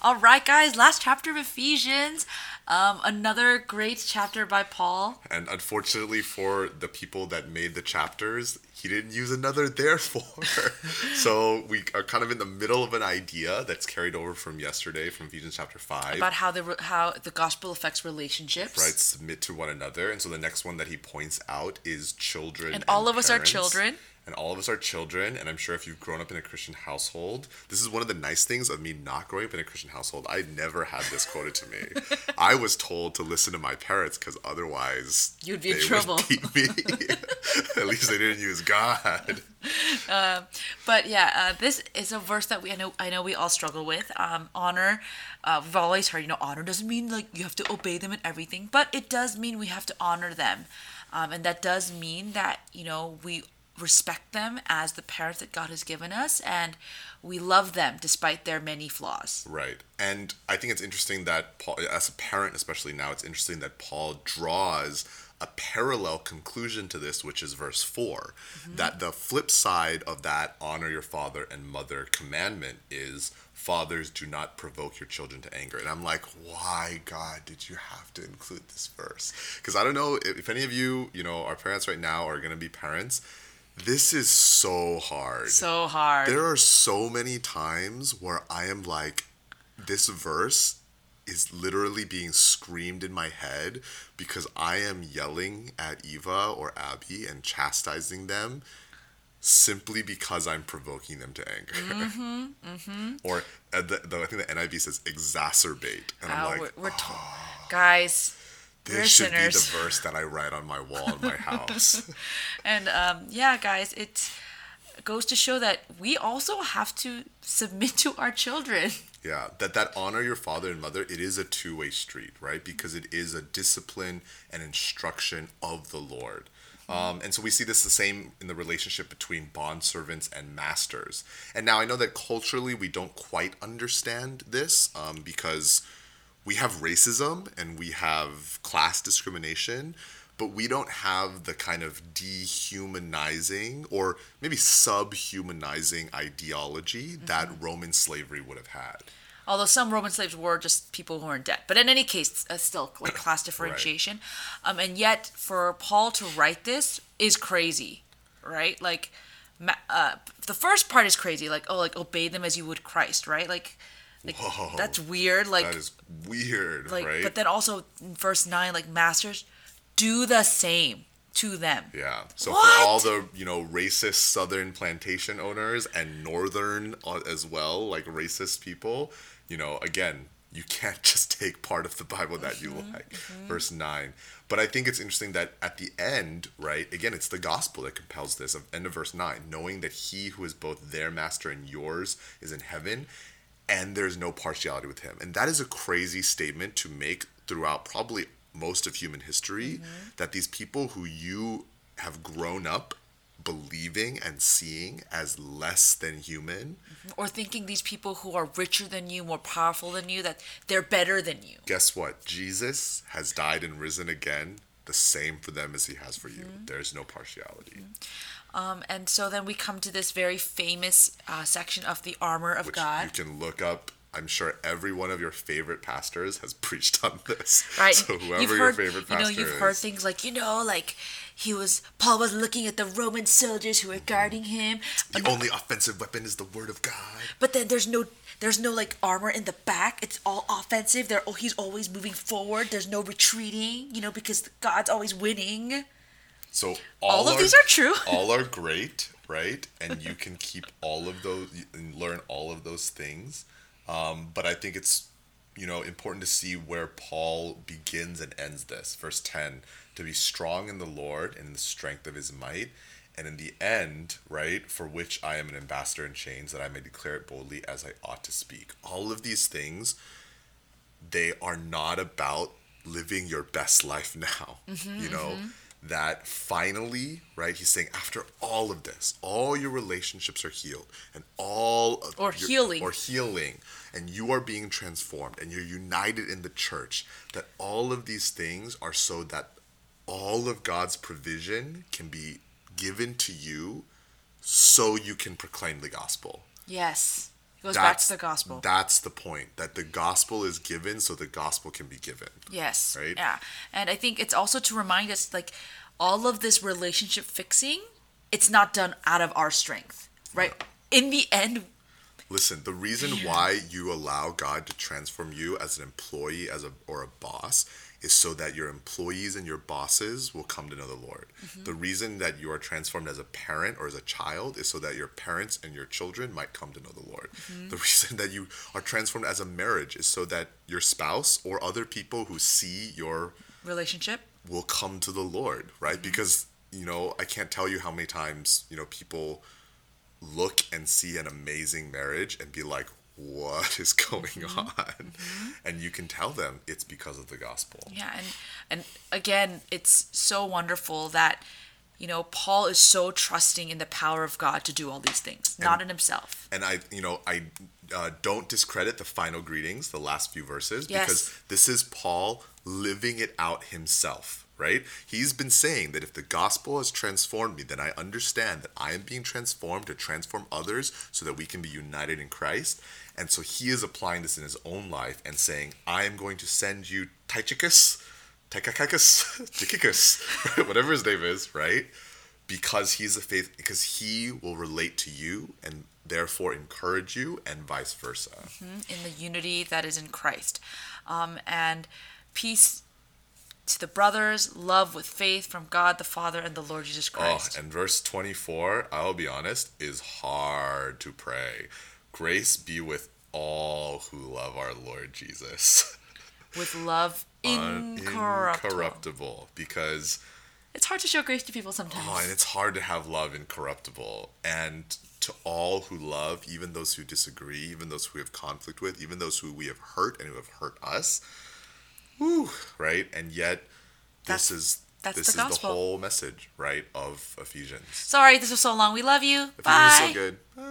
All right, guys, last chapter of Ephesians. Um, another great chapter by Paul. And unfortunately for the people that made the chapters, he didn't use another therefore. so we are kind of in the middle of an idea that's carried over from yesterday from Ephesians chapter 5. About how the how the gospel affects relationships. Right, submit to one another. And so the next one that he points out is children. And, and all of parents. us are children and all of us are children and i'm sure if you've grown up in a christian household this is one of the nice things of me not growing up in a christian household. I never had this quoted to me. I was told to listen to my parents because otherwise you'd be in trouble. at least they didn't use god. Uh, but yeah uh, this is a verse that we I know I know we all struggle with. Um, honor uh, we've always heard you know honor doesn't mean like you have to obey them and everything but it does mean we have to honor them. Um, and that does mean that you know we respect them as the parents that God has given us and we love them despite their many flaws. Right. And I think it's interesting that Paul as a parent especially now it's interesting that Paul draws a parallel conclusion to this which is verse 4 mm-hmm. that the flip side of that honor your father and mother commandment is fathers do not provoke your children to anger and i'm like why god did you have to include this verse because i don't know if, if any of you you know our parents right now are going to be parents this is so hard. So hard. There are so many times where I am like, this verse is literally being screamed in my head because I am yelling at Eva or Abby and chastising them simply because I'm provoking them to anger. Mm-hmm, mm-hmm. or uh, the, the, I think the NIV says exacerbate, and I'm like, we're, we're t- guys this should be the verse that I write on my wall in my house. and um, yeah, guys, it goes to show that we also have to submit to our children. Yeah, that that honor your father and mother, it is a two-way street, right? Because it is a discipline and instruction of the Lord. Um, and so we see this the same in the relationship between bond servants and masters. And now I know that culturally we don't quite understand this um, because we have racism and we have class discrimination, but we don't have the kind of dehumanizing or maybe subhumanizing ideology mm-hmm. that Roman slavery would have had. Although some Roman slaves were just people who were in debt, but in any case, uh, still like class differentiation. right. um, and yet, for Paul to write this is crazy, right? Like, uh, the first part is crazy, like oh, like obey them as you would Christ, right? Like, like Whoa, that's weird. Like that is weird, like, right? But then also verse nine, like masters, do the same to them. Yeah. So what? for all the you know racist Southern plantation owners and Northern uh, as well, like racist people, you know, again, you can't just take part of the Bible that you mm-hmm, like. Mm-hmm. Verse 9. But I think it's interesting that at the end, right, again, it's the gospel that compels this, of end of verse 9, knowing that he who is both their master and yours is in heaven, and there's no partiality with him. And that is a crazy statement to make throughout probably most of human history mm-hmm. that these people who you have grown up believing and seeing as less than human mm-hmm. or thinking these people who are richer than you more powerful than you that they're better than you guess what jesus has died and risen again the same for them as he has for you mm-hmm. there's no partiality mm-hmm. Um, and so then we come to this very famous uh, section of the armor of Which God. You can look up. I'm sure every one of your favorite pastors has preached on this. Right. So whoever you've your favorite pastor You know, you've is. heard things like, you know, like he was Paul was looking at the Roman soldiers who were guarding him. The um, only offensive weapon is the word of God. But then there's no there's no like armor in the back. It's all offensive. There oh he's always moving forward. There's no retreating, you know, because God's always winning. So all, all of are, these are true. all are great, right? And you can keep all of those and learn all of those things. Um, but I think it's you know important to see where Paul begins and ends this. Verse ten: to be strong in the Lord and in the strength of His might. And in the end, right, for which I am an ambassador in chains, that I may declare it boldly as I ought to speak. All of these things, they are not about living your best life now. Mm-hmm, you know, mm-hmm that finally, right, he's saying after all of this, all your relationships are healed and all or your, healing or healing and you are being transformed and you're united in the church that all of these things are so that all of God's provision can be given to you so you can proclaim the gospel. Yes. It goes back to the gospel. That's the point. That the gospel is given so the gospel can be given. Yes. Right? Yeah. And I think it's also to remind us like all of this relationship fixing, it's not done out of our strength. Right? In the end, Listen, the reason why you allow God to transform you as an employee as a or a boss is so that your employees and your bosses will come to know the Lord. Mm-hmm. The reason that you are transformed as a parent or as a child is so that your parents and your children might come to know the Lord. Mm-hmm. The reason that you are transformed as a marriage is so that your spouse or other people who see your relationship. will come to the Lord, right? Mm-hmm. Because, you know, I can't tell you how many times, you know, people look and see an amazing marriage and be like, what is going mm-hmm. on? Mm-hmm. And you can tell them it's because of the gospel. Yeah, and and again, it's so wonderful that you know Paul is so trusting in the power of God to do all these things, not in himself. And I, you know, I uh, don't discredit the final greetings, the last few verses, Yes. because this is Paul living it out himself, right? He's been saying that if the gospel has transformed me, then I understand that I am being transformed to transform others so that we can be united in Christ. And so he is applying this in his own life and saying, I am going to send you Tychicus, Tychicus, Tychicus, whatever his name is, right? Because he's a faith, because he will relate to you and therefore encourage you and vice versa. in the unity that is in Christ. Um, and peace to the brothers, love with faith from God the Father and the Lord Jesus Christ. Oh, Christ. and verse 24, I'll be honest, is hard to pray. Grace be with all who love our Lord Jesus. with love incorruptible. Incorruptible. Because, It's hard to show grace to people sometimes. oh, and it's hard to have love incorruptible. And to all who love, even those who disagree, even those who we have conflict with, even those who we have hurt and who have hurt us. Whew, right? And yet, That's- this is that's this the is gospel. the whole message, right, of Ephesians. Sorry, this was so long. We love you. Ephesians Bye. is so good. Bye.